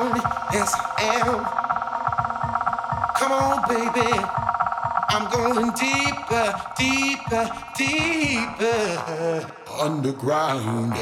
down. Yes, I am. Come on, baby. I'm going deeper, deeper, deeper. Underground.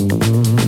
Mm-hmm.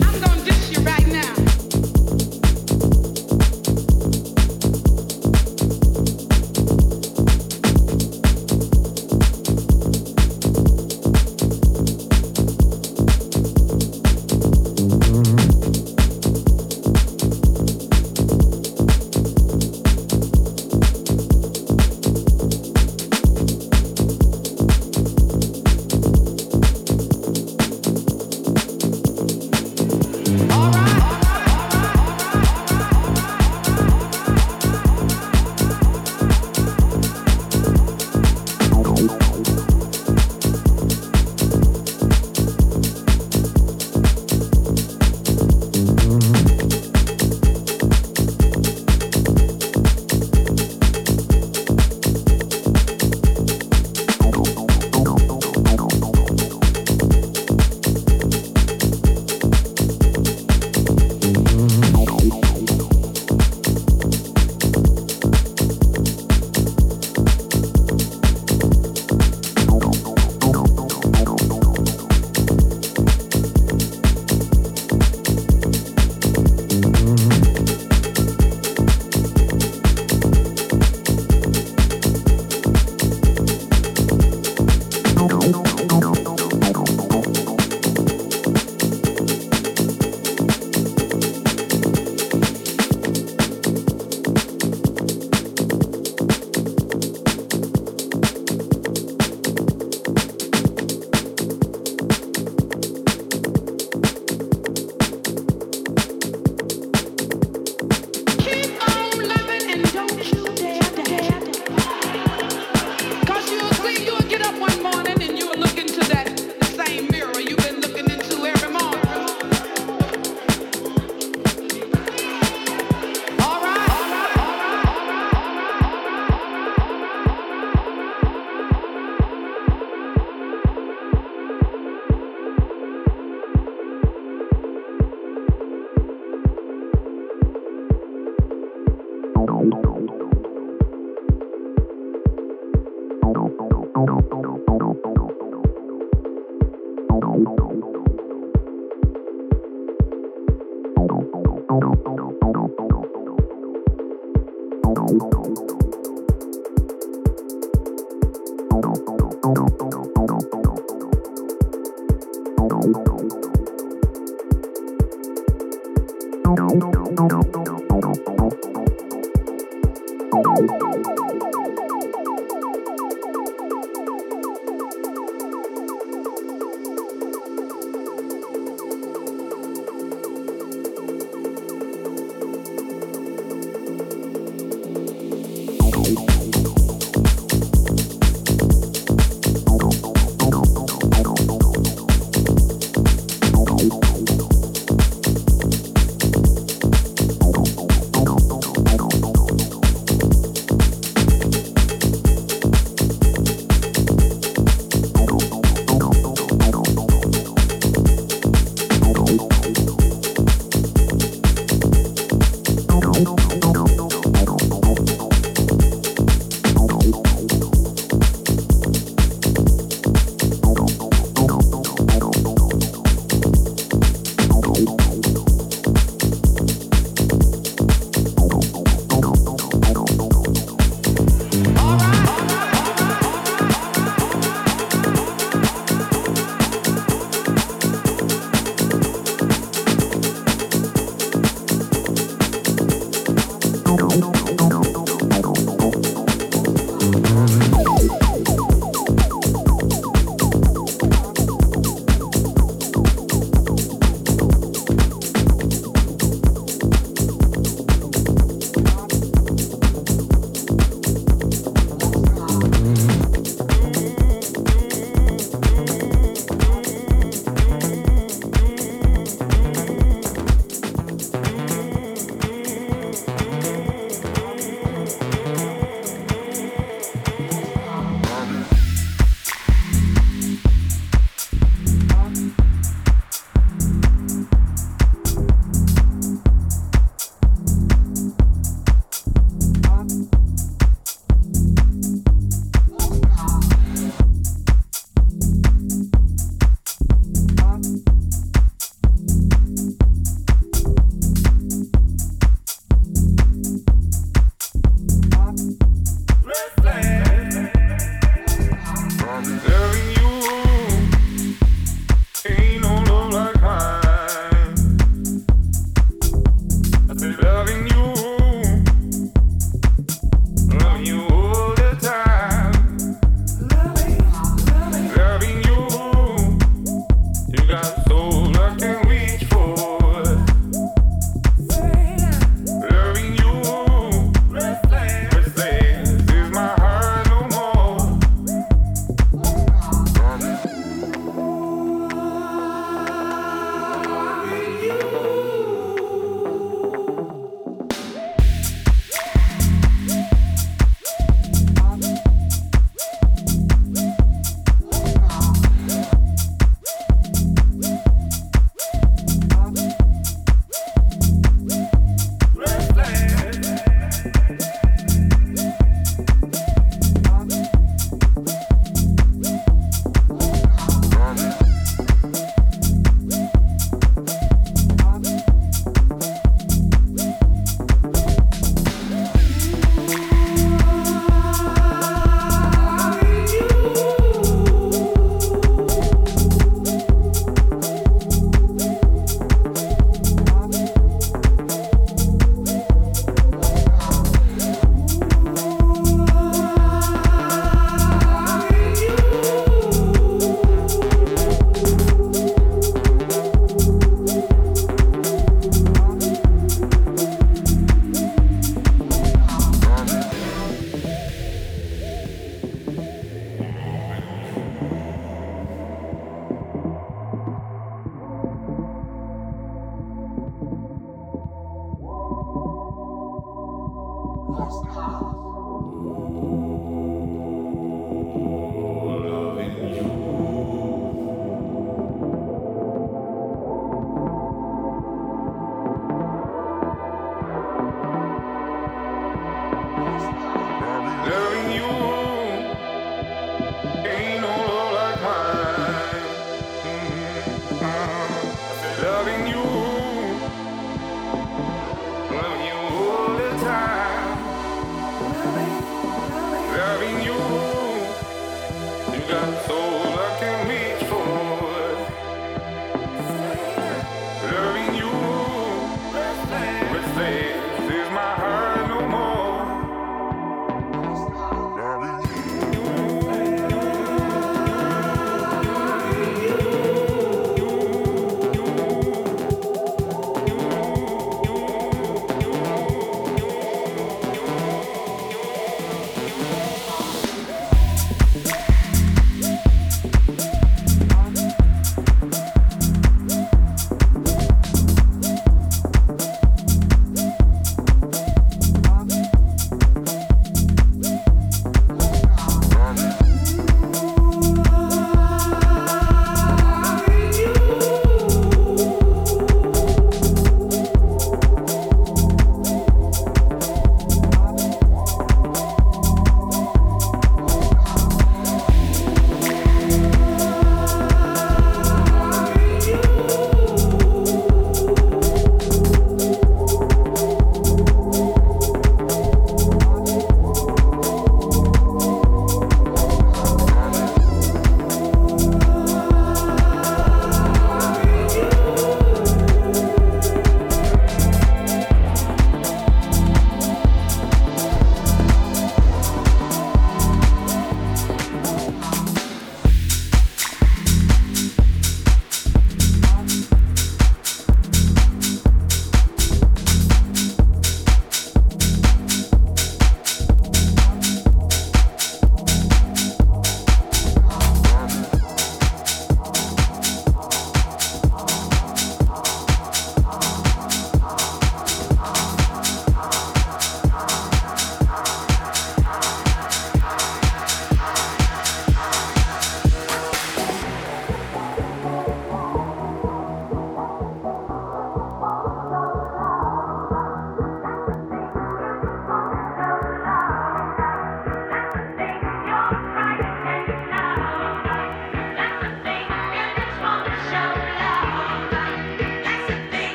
Thank you.